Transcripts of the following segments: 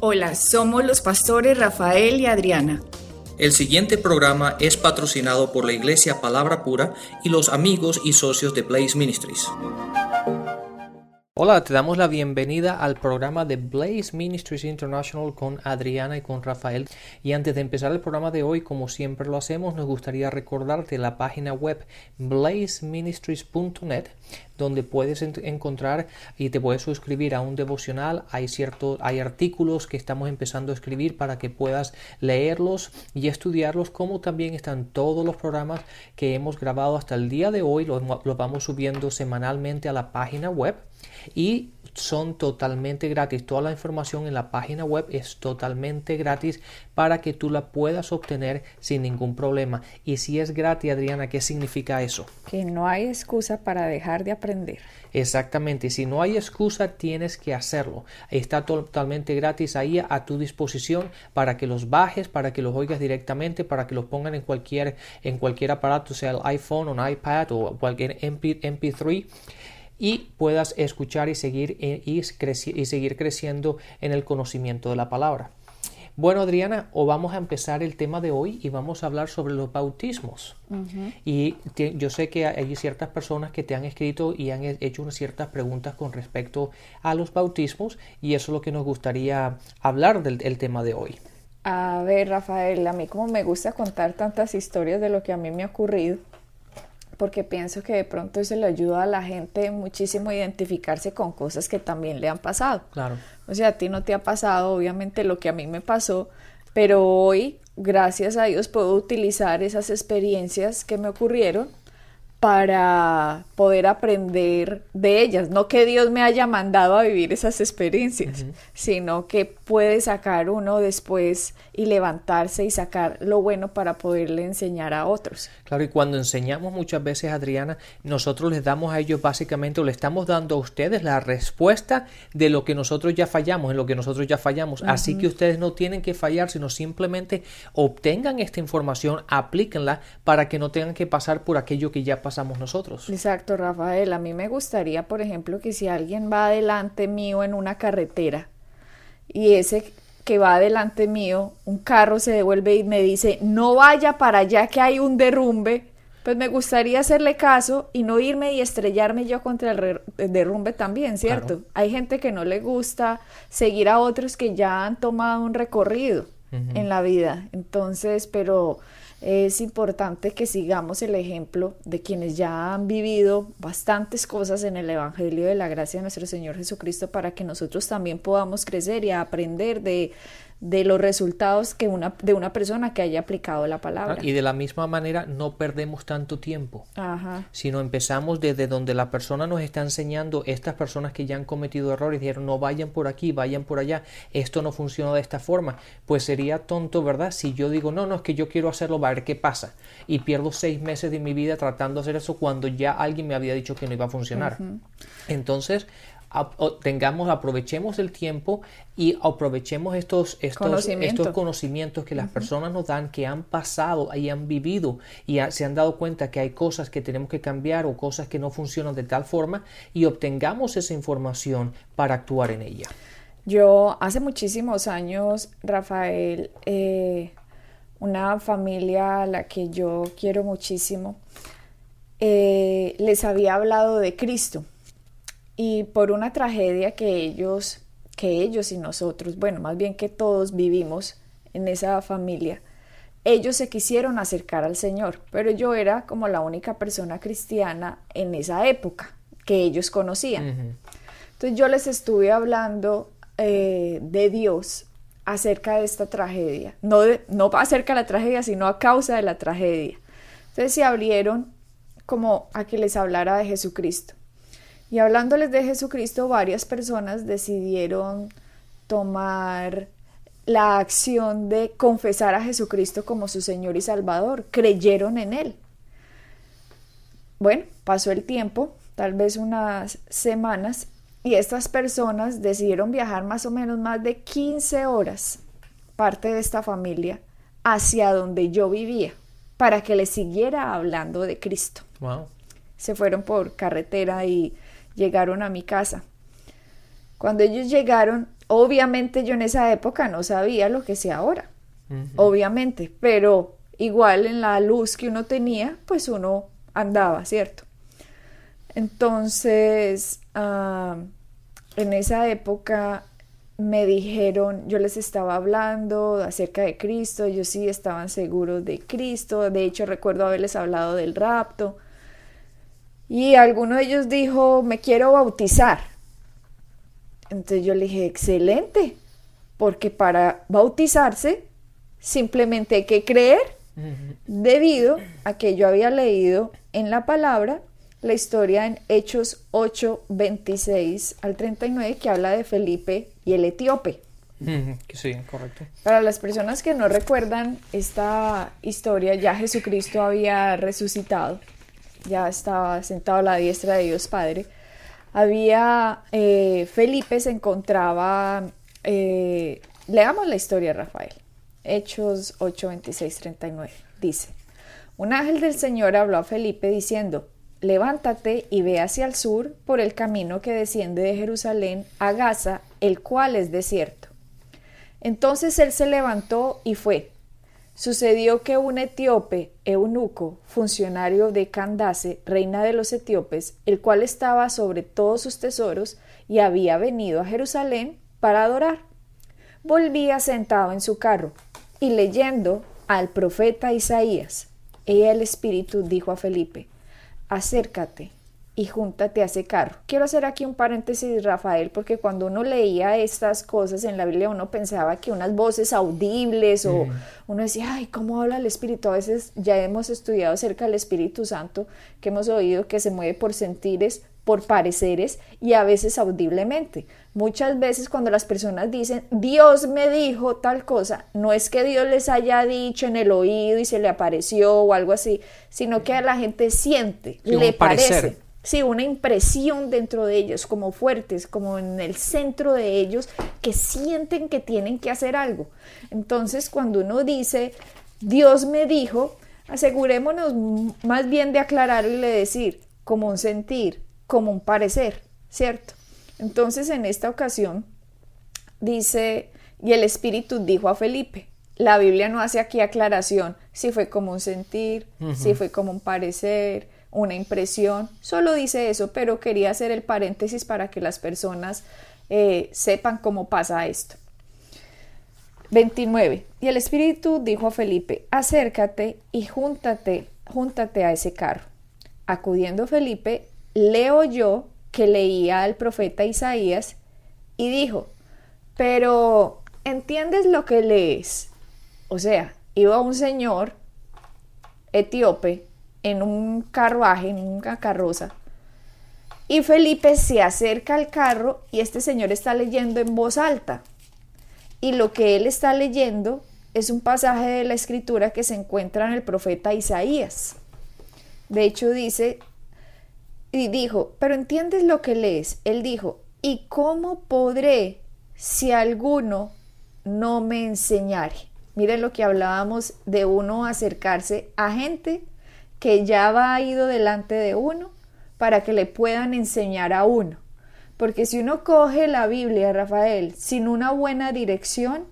Hola, somos los pastores Rafael y Adriana. El siguiente programa es patrocinado por la Iglesia Palabra Pura y los amigos y socios de Blaze Ministries. Hola, te damos la bienvenida al programa de Blaze Ministries International con Adriana y con Rafael. Y antes de empezar el programa de hoy, como siempre lo hacemos, nos gustaría recordarte la página web blazeministries.net donde puedes encontrar y te puedes suscribir a un devocional. Hay ciertos, hay artículos que estamos empezando a escribir para que puedas leerlos y estudiarlos, como también están todos los programas que hemos grabado hasta el día de hoy. Los, los vamos subiendo semanalmente a la página web y son totalmente gratis. Toda la información en la página web es totalmente gratis para que tú la puedas obtener sin ningún problema. Y si es gratis, Adriana, ¿qué significa eso? Que no hay excusa para dejar de aprender. Exactamente, si no hay excusa tienes que hacerlo. Está totalmente gratis ahí a tu disposición para que los bajes, para que los oigas directamente, para que los pongan en cualquier, en cualquier aparato, sea el iPhone, un iPad o cualquier MP, MP3 y puedas escuchar y seguir, eh, y, seguir creciendo en el conocimiento de la palabra. Bueno, Adriana, o vamos a empezar el tema de hoy y vamos a hablar sobre los bautismos. Y yo sé que hay ciertas personas que te han escrito y han hecho unas ciertas preguntas con respecto a los bautismos y eso es lo que nos gustaría hablar del tema de hoy. A ver, Rafael, a mí como me gusta contar tantas historias de lo que a mí me ha ocurrido, porque pienso que de pronto eso le ayuda a la gente muchísimo a identificarse con cosas que también le han pasado. Claro. O sea, a ti no te ha pasado, obviamente, lo que a mí me pasó, pero hoy, gracias a Dios, puedo utilizar esas experiencias que me ocurrieron para poder aprender de ellas. No que Dios me haya mandado a vivir esas experiencias, sino que puede sacar uno después y levantarse y sacar lo bueno para poderle enseñar a otros. Claro, y cuando enseñamos muchas veces, Adriana, nosotros les damos a ellos básicamente, o le estamos dando a ustedes la respuesta de lo que nosotros ya fallamos, en lo que nosotros ya fallamos. Así que ustedes no tienen que fallar, sino simplemente obtengan esta información, aplíquenla para que no tengan que pasar por aquello que ya pasamos nosotros. Exacto, Rafael. A mí me gustaría, por ejemplo, que si alguien va adelante mío en una carretera y ese que va adelante mío, un carro se devuelve y me dice, no vaya para allá que hay un derrumbe, pues me gustaría hacerle caso y no irme y estrellarme yo contra el, derrumbe también, ¿cierto? Hay gente que no le gusta seguir a otros que ya han tomado un recorrido en la vida, entonces, pero es importante que sigamos el ejemplo de quienes ya han vivido bastantes cosas en el Evangelio de la gracia de nuestro Señor Jesucristo para que nosotros también podamos crecer y aprender de, de los resultados que una, de una persona que haya aplicado la palabra. Y de la misma manera no perdemos tanto tiempo, Ajá. sino empezamos desde donde la persona nos está enseñando, estas personas que ya han cometido errores, dijeron no vayan por aquí, vayan por allá, esto no funciona de esta forma, pues sería tonto, ¿verdad? Si yo digo, no, no, es que yo quiero hacerlo, va a ver qué pasa, y pierdo seis meses de mi vida tratando de hacer eso cuando ya alguien me había dicho que no iba a funcionar. Entonces, tengamos, aprovechemos el tiempo y aprovechemos estos, estos, estos conocimientos que las personas nos dan, que han pasado y han vivido y se han dado cuenta que hay cosas que tenemos que cambiar o cosas que no funcionan de tal forma y obtengamos esa información para actuar en ella. Yo hace muchísimos años, Rafael, eh, una familia a la que yo quiero muchísimo, eh, les había hablado de Cristo y por una tragedia que ellos, que ellos y nosotros, bueno, más bien que todos vivimos en esa familia, ellos se quisieron acercar al Señor, pero yo era como la única persona cristiana en esa época que ellos conocían. Entonces yo les estuve hablando eh, de Dios acerca de esta tragedia, no, no acerca de la tragedia, sino a causa de la tragedia. Entonces se abrieron como a que les hablara de Jesucristo. Y hablándoles de Jesucristo, varias personas decidieron tomar la acción de confesar a Jesucristo como su Señor y Salvador, creyeron en Él. Bueno, pasó el tiempo, tal vez unas semanas, y estas personas decidieron viajar más o menos más de 15 horas, parte de esta familia, hacia donde yo vivía, para que les siguiera hablando de Cristo. Se fueron por carretera y llegaron a mi casa. Cuando ellos llegaron, obviamente yo en esa época no sabía lo que sé ahora, obviamente, pero igual en la luz que uno tenía, pues uno andaba, ¿cierto? Entonces, ah, en esa época me dijeron, yo les estaba hablando acerca de Cristo, ellos sí estaban seguros de Cristo, de hecho recuerdo haberles hablado del rapto, y alguno de ellos dijo, me quiero bautizar. Entonces yo le dije, excelente, porque para bautizarse simplemente hay que creer, debido a que yo había leído en la palabra la historia en Hechos 8, 26 al 39, que habla de Felipe y el etíope. Sí, correcto. Para las personas que no recuerdan esta historia, ya Jesucristo había resucitado, ya estaba sentado a la diestra de Dios Padre. Había, eh, Felipe se encontraba, eh, leamos la historia, Rafael, Hechos 8, 26, 39, dice, un ángel del Señor habló a Felipe diciendo, levántate y ve hacia el sur por el camino que desciende de Jerusalén a Gaza, el cual es desierto. Entonces él se levantó y fue. Sucedió que un etíope, eunuco, funcionario de Candace, reina de los etíopes, el cual estaba sobre todos sus tesoros y había venido a Jerusalén para adorar, volvía sentado en su carro y leyendo al profeta Isaías. Ella el Espíritu dijo a Felipe, acércate y júntate a ese carro. Quiero hacer aquí un paréntesis, Rafael, porque cuando uno leía estas cosas en la Biblia, uno pensaba que unas voces audibles o mm. uno decía, ay, ¿cómo habla el Espíritu? A veces ya hemos estudiado acerca del Espíritu Santo, que hemos oído que se mueve por sentires, por pareceres y a veces audiblemente. Muchas veces cuando las personas dicen, Dios me dijo tal cosa, no es que Dios les haya dicho en el oído y se le apareció o algo así, sino que a la gente siente, le parece. Sí, una impresión dentro de ellos, como fuertes, como en el centro de ellos, que sienten que tienen que hacer algo. Entonces, cuando uno dice, Dios me dijo, asegurémonos más bien de aclararlo y le decir, como un sentir, como un parecer, ¿cierto? Entonces en esta ocasión dice, y el Espíritu dijo a Felipe, la Biblia no hace aquí aclaración si fue como un sentir, si fue como un parecer, una impresión, solo dice eso, pero quería hacer el paréntesis para que las personas eh, sepan cómo pasa esto. 29. Y el Espíritu dijo a Felipe, acércate y júntate, júntate a ese carro. Acudiendo Felipe, leo yo que leía al profeta Isaías y dijo, pero ¿entiendes lo que lees? O sea, iba un señor etíope en un carruaje, en una carroza, y Felipe se acerca al carro y este señor está leyendo en voz alta. Y lo que él está leyendo es un pasaje de la escritura que se encuentra en el profeta Isaías. De hecho dice, y dijo, pero ¿entiendes lo que lees? Él dijo, ¿y cómo podré si alguno no me enseñare? Miren lo que hablábamos de uno acercarse a gente que ya va ido delante de uno para que le puedan enseñar a uno. Porque si uno coge la Biblia, Rafael, sin una buena dirección,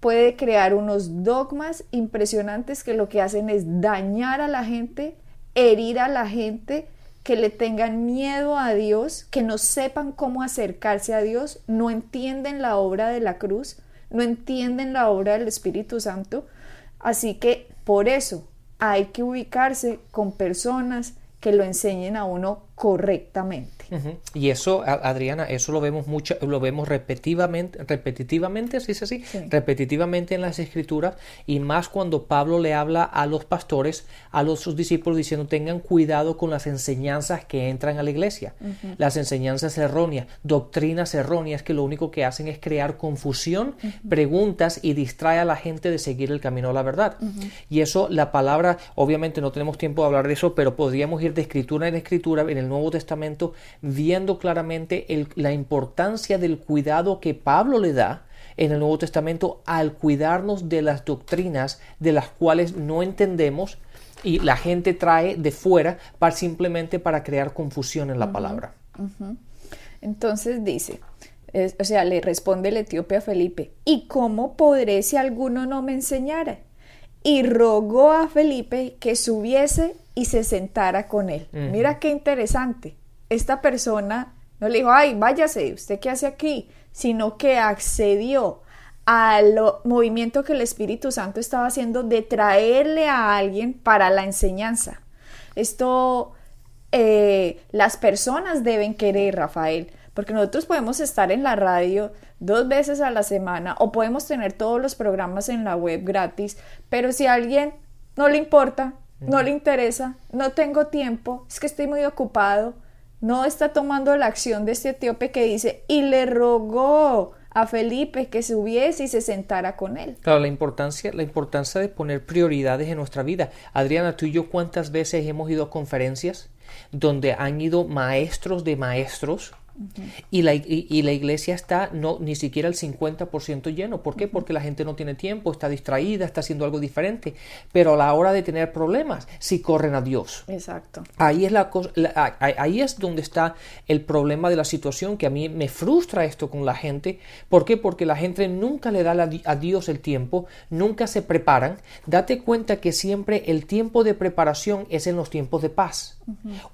puede crear unos dogmas impresionantes que lo que hacen es dañar a la gente, herir a la gente, que le tengan miedo a Dios, que no sepan cómo acercarse a Dios, no entienden la obra de la cruz, no entienden la obra del Espíritu Santo. Así que por eso hay que ubicarse con personas que lo enseñen a uno correctamente. Y eso, Adriana, eso lo vemos mucho, lo vemos repetitivamente, repetitivamente, ¿sí es así? Repetitivamente en las escrituras y más cuando Pablo le habla a los pastores, a los sus discípulos diciendo tengan cuidado con las enseñanzas que entran a la iglesia, las enseñanzas erróneas, doctrinas erróneas que lo único que hacen es crear confusión, preguntas y distrae a la gente de seguir el camino a la verdad. Y eso, la palabra, obviamente no tenemos tiempo de hablar de eso, pero podríamos ir de escritura en escritura en el Nuevo Testamento viendo claramente la importancia del cuidado que Pablo le da en el Nuevo Testamento al cuidarnos de las doctrinas de las cuales no entendemos y la gente trae de fuera para simplemente para crear confusión en la palabra. Entonces dice, o sea, le responde el etíope a Felipe, ¿y cómo podré si alguno no me enseñara? Y rogó a Felipe que subiese y se sentara con él. Mira qué interesante. Esta persona no le dijo, ay, váyase, ¿usted qué hace aquí? Sino que accedió al movimiento que el Espíritu Santo estaba haciendo de traerle a alguien para la enseñanza. Esto eh, las personas deben querer, Rafael, porque nosotros podemos estar en la radio dos veces a la semana o podemos tener todos los programas en la web gratis, pero si a alguien no le importa, no le interesa, no tengo tiempo, es que estoy muy ocupado, no está tomando la acción de este etíope que dice y le rogó a Felipe que subiese y se sentara con él. Claro, la importancia, la importancia de poner prioridades en nuestra vida. Adriana, tú y yo cuántas veces hemos ido a conferencias donde han ido maestros de maestros y, la, y, la, iglesia está no, ni siquiera el 50% lleno. ¿Por qué? Porque la gente no tiene tiempo, está distraída, está haciendo algo diferente. Pero a la hora de tener problemas, sí corren a Dios. Exacto. Ahí es, la, ahí es donde está el problema de la situación, que a mí me frustra esto con la gente. ¿Por qué? Porque la gente nunca le da a Dios el tiempo, nunca se preparan. Date cuenta que siempre el tiempo de preparación es en los tiempos de paz.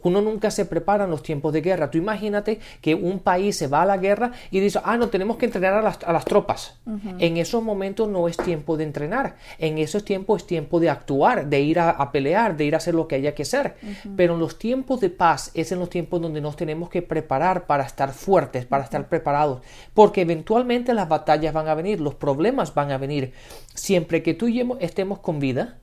Uno nunca se prepara en los tiempos de guerra. Tú imagínate que un país se va a la guerra y dice, ah, no, tenemos que entrenar a las, tropas. En esos momentos no es tiempo de entrenar. En esos tiempos es tiempo de actuar, de ir a, pelear, de ir a hacer lo que haya que hacer. Pero en los tiempos de paz es en los tiempos donde nos tenemos que preparar para estar fuertes, para estar preparados. Porque eventualmente las batallas van a venir, los problemas van a venir. Siempre que tú y yo estemos con vida,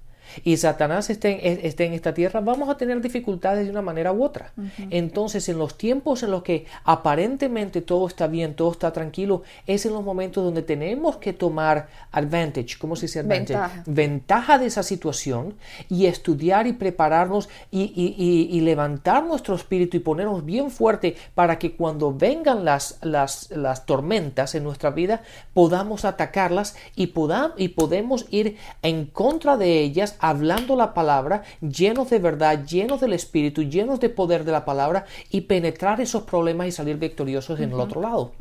y Satanás esté en, esté en esta tierra, vamos a tener dificultades de una manera u otra. Entonces, en los tiempos en los que aparentemente todo está bien, todo está tranquilo, es en los momentos donde tenemos que tomar advantage, ¿cómo se dice advantage? Ventaja, de esa situación y estudiar y prepararnos y, levantar nuestro espíritu y ponernos bien fuerte para que cuando vengan las, las, las tormentas en nuestra vida podamos atacarlas y, podamos, y podemos ir en contra de ellas hablando la palabra, llenos de verdad, llenos del Espíritu, llenos de poder de la palabra y penetrar esos problemas y salir victoriosos en el otro lado.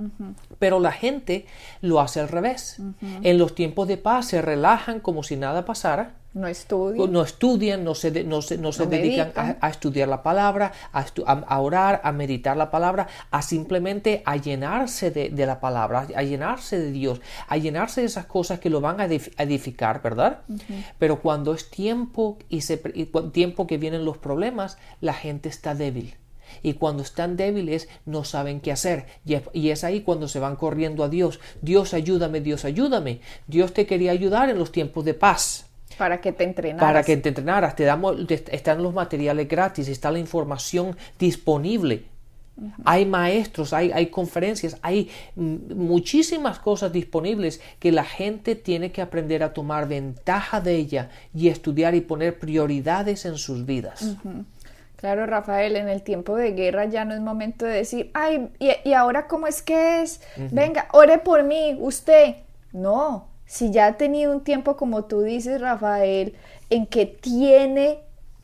Pero la gente lo hace al revés. En los tiempos de paz se relajan como si nada pasara no estudian. No estudian, no se, no se, no se dedican a, estudiar la palabra, a, orar, a meditar la palabra, a simplemente a llenarse de, la palabra, a llenarse de Dios, a llenarse de esas cosas que lo van a edificar, ¿verdad? Pero cuando es tiempo y, se, tiempo que vienen los problemas, la gente está débil. Y cuando están débiles no saben qué hacer. Y es ahí cuando se van corriendo a Dios. Dios ayúdame, Dios ayúdame. Dios te quería ayudar en los tiempos de paz para que te entrenaras. Para que te entrenaras. Te damos, están los materiales gratis, está la información disponible. Hay maestros, hay, hay conferencias, hay muchísimas cosas disponibles que la gente tiene que aprender a tomar ventaja de ella y estudiar y poner prioridades en sus vidas. Claro, Rafael, en el tiempo de guerra ya no es momento de decir, ay, ¿y, ahora cómo es que es? Venga, ore por mí, usted. No, si ya ha tenido un tiempo, como tú dices, Rafael, en que tiene,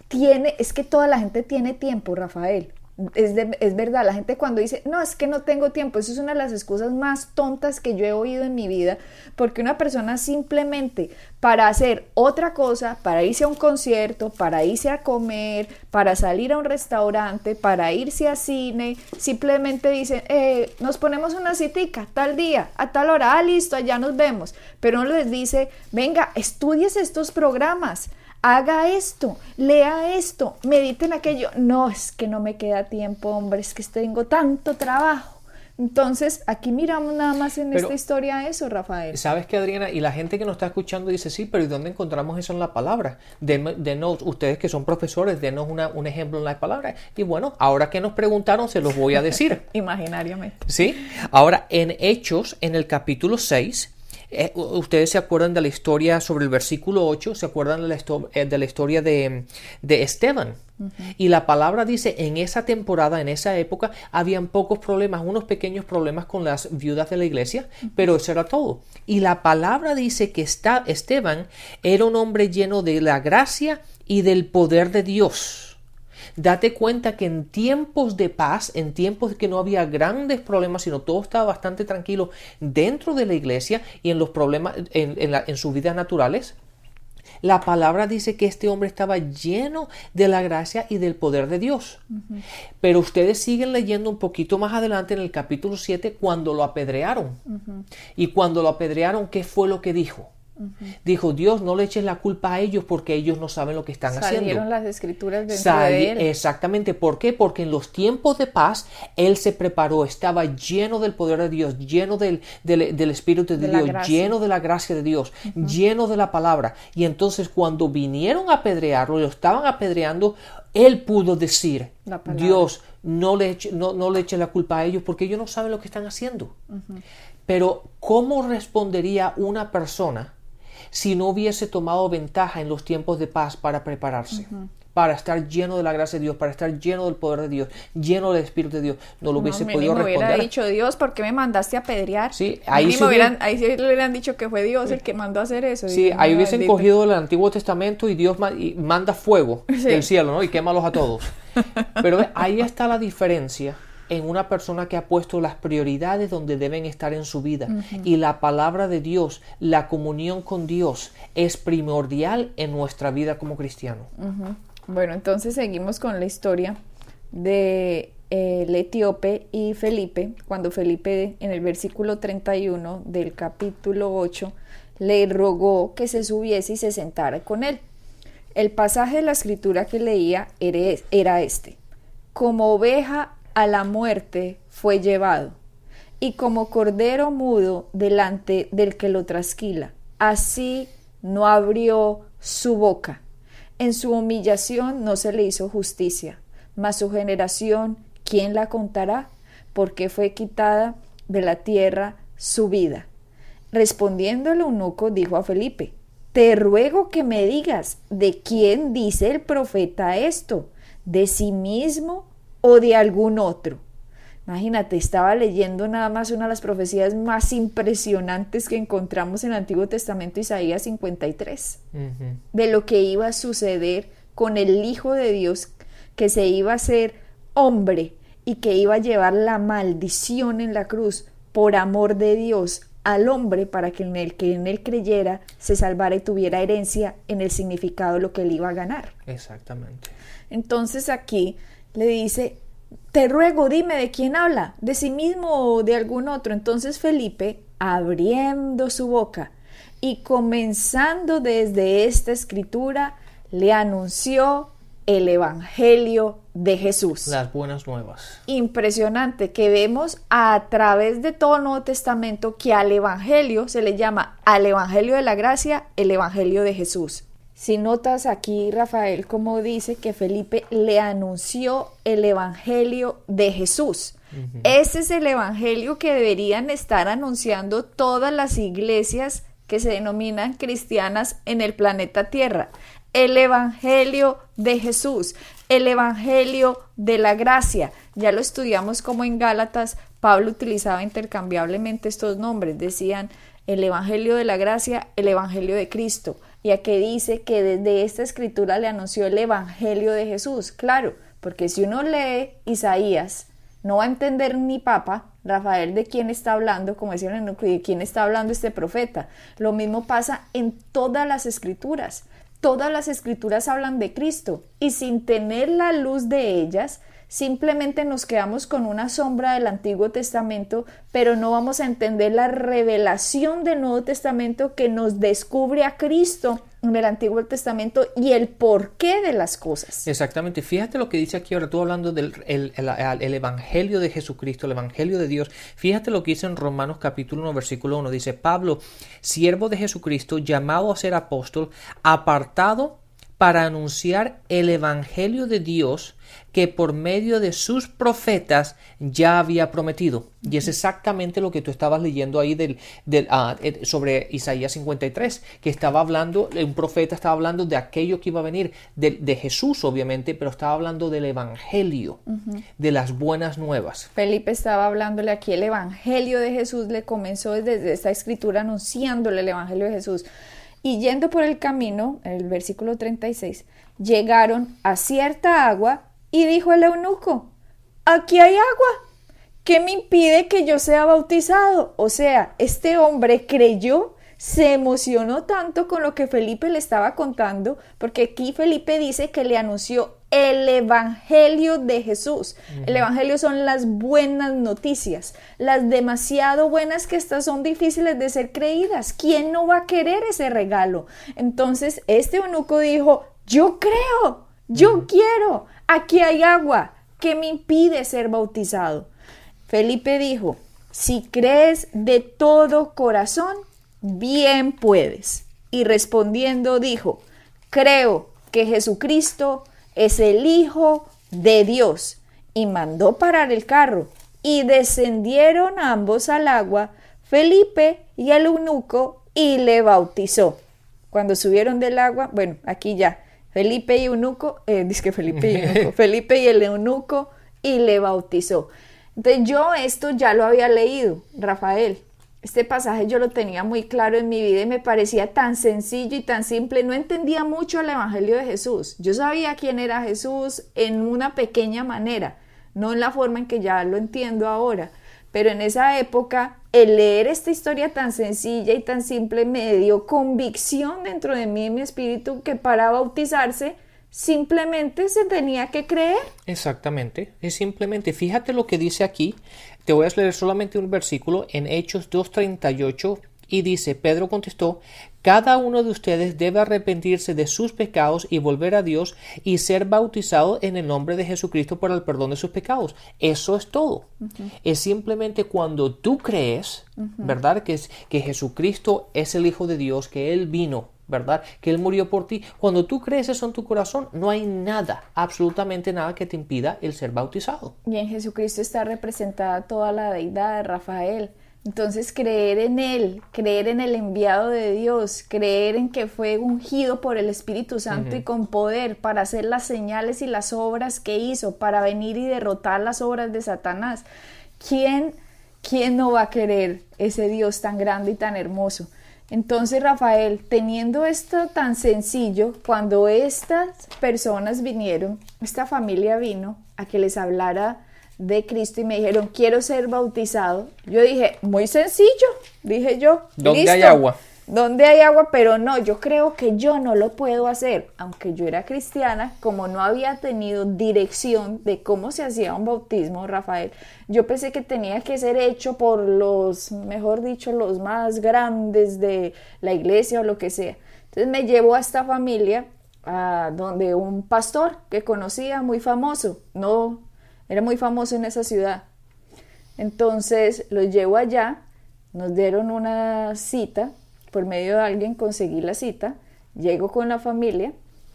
tiene, es que toda la gente tiene tiempo, Rafael. Es, es, verdad, la gente cuando dice, no, es que no tengo tiempo, eso es una de las excusas más tontas que yo he oído en mi vida, porque una persona simplemente para hacer otra cosa, para irse a un concierto, para irse a comer, para salir a un restaurante, para irse a cine, simplemente dice, eh, nos ponemos una citica tal día, a tal hora, ah, listo, allá nos vemos, pero uno les dice, venga, estudies estos programas, haga esto, lea esto, mediten aquello. No, es que no me queda tiempo, hombre, es que tengo tanto trabajo. Entonces, aquí miramos nada más en esta historia eso, Rafael. ¿Sabes qué, Adriana? Y la gente que nos está escuchando dice, sí, pero ¿y dónde encontramos eso en la palabra? Denos, ustedes que son profesores, denos un ejemplo en la palabra. Y bueno, ahora que nos preguntaron, se los voy a decir. Imaginariamente. Sí. Ahora, en Hechos, en el capítulo 6, eh, ustedes se acuerdan de la historia sobre el versículo 8, se acuerdan de la, eh, de la historia de, de Esteban. Y la palabra dice, en esa temporada, en esa época, habían pocos problemas, unos pequeños problemas con las viudas de la iglesia, pero eso era todo. Y la palabra dice que está, Esteban era un hombre lleno de la gracia y del poder de Dios. Date cuenta que en tiempos de paz, en tiempos que no había grandes problemas, sino todo estaba bastante tranquilo dentro de la iglesia y en los problemas, en, en sus vidas naturales, la palabra dice que este hombre estaba lleno de la gracia y del poder de Dios. Pero ustedes siguen leyendo un poquito más adelante en el capítulo 7 cuando lo apedrearon. Y cuando lo apedrearon, ¿qué fue lo que dijo? Dijo, Dios, no le eches la culpa a ellos porque ellos no saben lo que están Salieron haciendo. las escrituras dentro de él. Exactamente. ¿Por qué? Porque en los tiempos de paz, él se preparó, estaba lleno del poder de Dios, lleno del, del, Espíritu de, Dios, lleno de la gracia de Dios, lleno de la palabra. Y entonces cuando vinieron a apedrearlo, lo estaban apedreando, él pudo decir, Dios, no le, eche, no, no le eche la culpa a ellos porque ellos no saben lo que están haciendo. Pero ¿cómo respondería una persona? Si no hubiese tomado ventaja en los tiempos de paz para prepararse. para estar lleno de la gracia de Dios, para estar lleno del poder de Dios, lleno del Espíritu de Dios, no lo hubiese podido me responder. hubiera dicho Dios, ¿por qué me mandaste a pedrear? Sí, ahí, sí hubieran, ahí sí le hubieran dicho que fue Dios el que mandó a hacer eso. Sí, ahí hubiesen cogido el Antiguo Testamento y Dios manda fuego del cielo, ¿no? Y quémalos a todos. Pero ahí está la diferencia en una persona que ha puesto las prioridades donde deben estar en su vida. Y la palabra de Dios, la comunión con Dios es primordial en nuestra vida como cristiano. Bueno, entonces seguimos con la historia de eh, el etíope y Felipe, cuando Felipe en el versículo 31 del capítulo 8 le rogó que se subiese y se sentara con él. El pasaje de la escritura que leía era este. Como oveja a la muerte fue llevado, y como cordero mudo delante del que lo trasquila, así no abrió su boca. En su humillación no se le hizo justicia, mas su generación, ¿quién la contará? Porque fue quitada de la tierra su vida. Respondiendo el eunuco dijo a Felipe, Te ruego que me digas, ¿de quién dice el profeta esto? ¿De sí mismo o de algún otro. Imagínate, estaba leyendo nada más una de las profecías más impresionantes que encontramos en el Antiguo Testamento, Isaías 53, de lo que iba a suceder con el Hijo de Dios, que se iba a hacer hombre y que iba a llevar la maldición en la cruz por amor de Dios al hombre para que en el que en él creyera se salvara y tuviera herencia en el significado de lo que él iba a ganar. Exactamente. Entonces aquí le dice, te ruego, dime de quién habla, de sí mismo o de algún otro. Entonces Felipe, abriendo su boca y comenzando desde esta escritura, le anunció el Evangelio de Jesús. Las buenas nuevas. Impresionante que vemos a través de todo el Nuevo Testamento que al Evangelio se le llama al Evangelio de la Gracia el Evangelio de Jesús. Si notas aquí, Rafael, como dice que Felipe le anunció el Evangelio de Jesús. Ese es el Evangelio que deberían estar anunciando todas las iglesias que se denominan cristianas en el planeta Tierra. El Evangelio de Jesús, el Evangelio de la gracia. Ya lo estudiamos como en Gálatas, Pablo utilizaba intercambiablemente estos nombres. Decían el Evangelio de la gracia, el Evangelio de Cristo ya que dice que desde esta escritura le anunció el Evangelio de Jesús. Claro, porque si uno lee Isaías, no va a entender ni papa, Rafael, de quién está hablando, como decían, de quién está hablando este profeta. Lo mismo pasa en todas las escrituras. Todas las escrituras hablan de Cristo y sin tener la luz de ellas, Simplemente nos quedamos con una sombra del Antiguo Testamento, pero no vamos a entender la revelación del Nuevo Testamento que nos descubre a Cristo en el Antiguo Testamento y el porqué de las cosas. Exactamente. Fíjate lo que dice aquí ahora, tú hablando del el, Evangelio de Jesucristo, el Evangelio de Dios. Fíjate lo que dice en Romanos capítulo 1, versículo 1. Dice, Pablo, siervo de Jesucristo, llamado a ser apóstol, apartado para anunciar el Evangelio de Dios que por medio de sus profetas ya había prometido. Y es exactamente lo que tú estabas leyendo ahí del, ah, eh, sobre Isaías 53, que estaba hablando, un profeta estaba hablando de aquello que iba a venir, de, Jesús obviamente, pero estaba hablando del Evangelio, de las buenas nuevas. Felipe estaba hablándole aquí el Evangelio de Jesús, le comenzó desde esta escritura anunciándole el Evangelio de Jesús. Y yendo por el camino, en el versículo 36, llegaron a cierta agua y dijo el eunuco, aquí hay agua. ¿Qué me impide que yo sea bautizado? O sea, este hombre creyó, se emocionó tanto con lo que Felipe le estaba contando, porque aquí Felipe dice que le anunció el Evangelio de Jesús. El Evangelio son las buenas noticias, las demasiado buenas que estas son difíciles de ser creídas. ¿Quién no va a querer ese regalo? Entonces, este eunuco dijo, yo creo, yo quiero, aquí hay agua, ¿qué me impide ser bautizado? Felipe dijo, si crees de todo corazón, bien puedes. Y respondiendo dijo, creo que Jesucristo es el Hijo de Dios. Y mandó parar el carro. Y descendieron ambos al agua, Felipe y el eunuco, y le bautizó. Cuando subieron del agua, bueno, aquí ya, Felipe y eunuco, eh, dice que Felipe y eunuco, Felipe y el eunuco, y le bautizó. Entonces yo esto ya lo había leído, Rafael. Este pasaje yo lo tenía muy claro en mi vida y me parecía tan sencillo y tan simple. No entendía mucho el Evangelio de Jesús. Yo sabía quién era Jesús en una pequeña manera, no en la forma en que ya lo entiendo ahora. Pero en esa época, el leer esta historia tan sencilla y tan simple me dio convicción dentro de mí y mi espíritu que para bautizarse simplemente se tenía que creer. Exactamente, es simplemente, fíjate lo que dice aquí, te voy a leer solamente un versículo en Hechos 2.38 y dice, Pedro contestó, cada uno de ustedes debe arrepentirse de sus pecados y volver a Dios y ser bautizado en el nombre de Jesucristo para el perdón de sus pecados. Eso es todo. Es simplemente cuando tú crees, ¿verdad? Que, es, que Jesucristo es el Hijo de Dios, que Él vino ¿verdad? Que Él murió por ti. Cuando tú crees eso en tu corazón, no hay nada, absolutamente nada que te impida el ser bautizado. Y en Jesucristo está representada toda la deidad de Rafael. Entonces creer en Él, creer en el enviado de Dios, creer en que fue ungido por el Espíritu Santo y con poder para hacer las señales y las obras que hizo, para venir y derrotar las obras de Satanás. ¿Quién, quién no va a querer ese Dios tan grande y tan hermoso? Entonces, Rafael, teniendo esto tan sencillo, cuando estas personas vinieron, esta familia vino a que les hablara de Cristo y me dijeron, quiero ser bautizado, yo dije, muy sencillo, dije yo. ¿Dónde hay agua? Donde hay agua, pero no, yo creo que yo no lo puedo hacer, aunque yo era cristiana, como no había tenido dirección de cómo se hacía un bautismo, Rafael, yo pensé que tenía que ser hecho por los, mejor dicho, los más grandes de la iglesia o lo que sea. Entonces me llevó a esta familia, a donde un pastor que conocía, muy famoso, no, era muy famoso en esa ciudad. Entonces los llevo allá, nos dieron una cita por medio de alguien conseguí la cita, llego con la familia,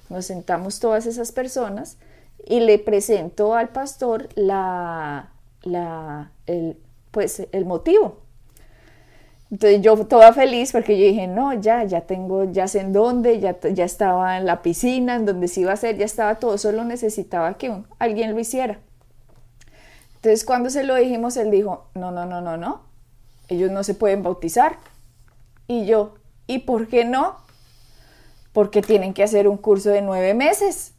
nos sentamos todas esas personas y le presento al pastor la, la, el, pues, el motivo. Entonces yo toda feliz porque yo dije, no, ya, ya tengo, ya sé en dónde, ya, ya estaba en la piscina, en donde se iba a hacer, ya estaba todo, solo necesitaba que alguien lo hiciera. Entonces cuando se lo dijimos, él dijo, no, no, no, no, no, ellos no se pueden bautizar. Y yo, ¿y por qué no? Porque tienen que hacer un curso de nueve meses.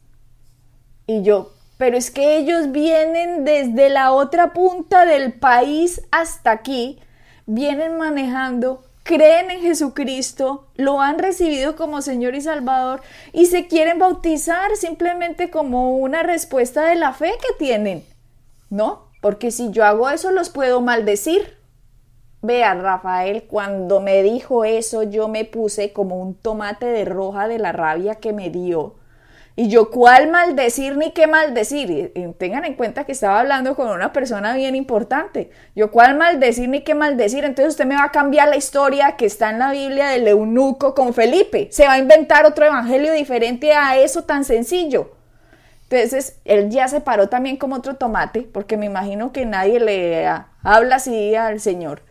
Y yo, pero es que ellos vienen desde la otra punta del país hasta aquí, vienen manejando, creen en Jesucristo, lo han recibido como Señor y Salvador y se quieren bautizar simplemente como una respuesta de la fe que tienen. ¿No? Porque si yo hago eso los puedo maldecir. Vea, Rafael, cuando me dijo eso, yo me puse como un tomate de roja de la rabia que me dio. Y yo, ¿cuál maldecir ni qué maldecir? tengan en cuenta que estaba hablando con una persona bien importante. Yo, ¿cuál maldecir ni qué maldecir? Entonces usted me va a cambiar la historia que está en la Biblia del eunuco con Felipe. Se va a inventar otro evangelio diferente a eso tan sencillo. Entonces, él ya se paró también como otro tomate, porque me imagino que nadie le habla así al Señor.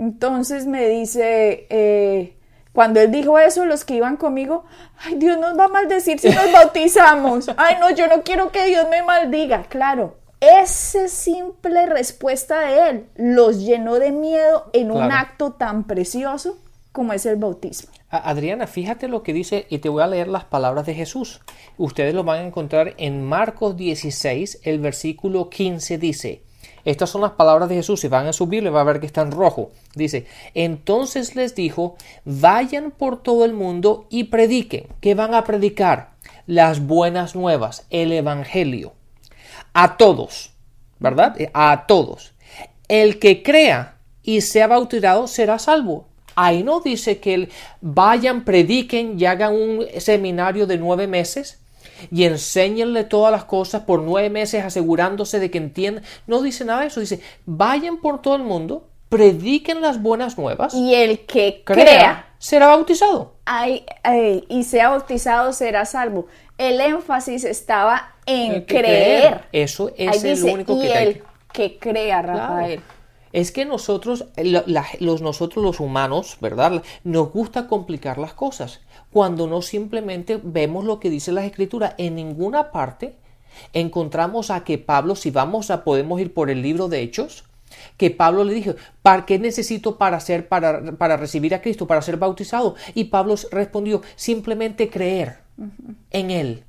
Entonces me dice, eh, cuando él dijo eso, los que iban conmigo, ay, Dios nos va a maldecir si nos bautizamos. Ay, no, yo no quiero que Dios me maldiga. Claro, esa simple respuesta de él los llenó de miedo en un acto tan precioso. como es el bautismo. Adriana, fíjate lo que dice y te voy a leer las palabras de Jesús. Ustedes lo van a encontrar en Marcos 16, el versículo 15 dice, estas son las palabras de Jesús. Si van a subir, le va a ver que está en rojo. Dice, entonces les dijo, vayan por todo el mundo y prediquen. ¿Qué van a predicar? Las buenas nuevas, el Evangelio. A todos, ¿verdad? A todos. El que crea y sea bautizado será salvo. Ahí no dice que vayan, prediquen y hagan un seminario de nueve meses y enséñenle todas las cosas por nueve meses asegurándose de que entiendan. No dice nada de eso, dice, vayan por todo el mundo, prediquen las buenas nuevas. Y el que crea, será bautizado. y sea bautizado será salvo. El énfasis estaba en creer. Eso es el único que y el que crea, Rafael. Es que nosotros, los, nosotros los humanos, ¿verdad? Nos gusta complicar las cosas cuando no simplemente vemos lo que dice la escritura. En ninguna parte encontramos a que Pablo, si vamos a, podemos ir por el libro de Hechos, que Pablo le dijo, ¿para qué necesito para ser, para, para recibir a Cristo, para ser bautizado? Y Pablo respondió, simplemente creer en Él.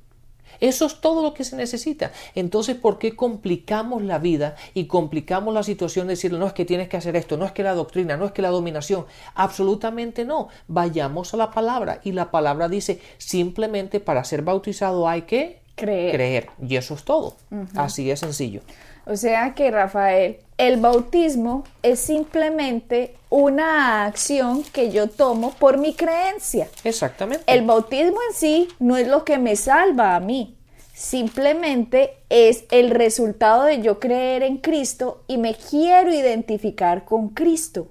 Eso es todo lo que se necesita. Entonces, ¿por qué complicamos la vida y complicamos la situación de decirle, no es que tienes que hacer esto, no es que la doctrina, no es que la dominación? Absolutamente no. Vayamos a la palabra y la palabra dice, simplemente para ser bautizado hay que creer. Y eso es todo. Así es sencillo. O sea que, Rafael, el bautismo es simplemente una acción que yo tomo por mi creencia. Exactamente. El bautismo en sí no es lo que me salva a mí. Simplemente es el resultado de yo creer en Cristo y me quiero identificar con Cristo.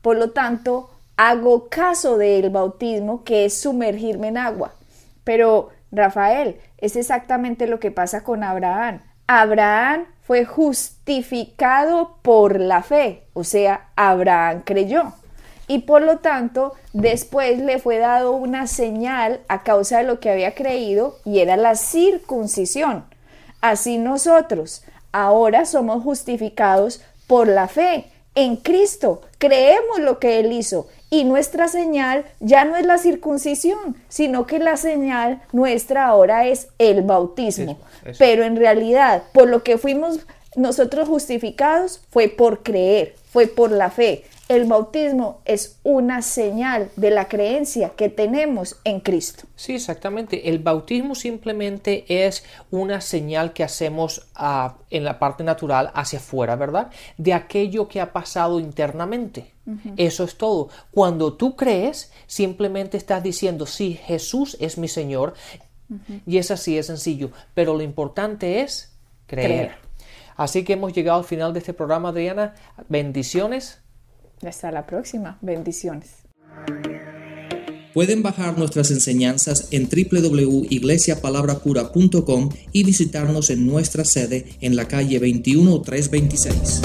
Por lo tanto, hago caso del bautismo que es sumergirme en agua. Pero, Rafael, es exactamente lo que pasa con Abraham. Abraham fue justificado por la fe, o sea, Abraham creyó. Y por lo tanto, después le fue dado una señal a causa de lo que había creído y era la circuncisión. Así nosotros ahora somos justificados por la fe en Cristo. Creemos lo que Él hizo y nuestra señal ya no es la circuncisión, sino que la señal nuestra ahora es el bautismo. Pero en realidad, por lo que fuimos nosotros justificados fue por creer, fue por la fe. El bautismo es una señal de la creencia que tenemos en Cristo. Sí, exactamente. El bautismo simplemente es una señal que hacemos ah, en la parte natural hacia afuera, ¿verdad? De aquello que ha pasado internamente. Eso es todo. Cuando tú crees, simplemente estás diciendo, sí, Jesús es mi Señor. Y es así, es sencillo. Pero lo importante es creer. Así que hemos llegado al final de este programa, Adriana. Bendiciones. Hasta la próxima. Bendiciones. Pueden bajar nuestras enseñanzas en www.iglesiapalabrapura.com y visitarnos en nuestra sede en la calle 21326.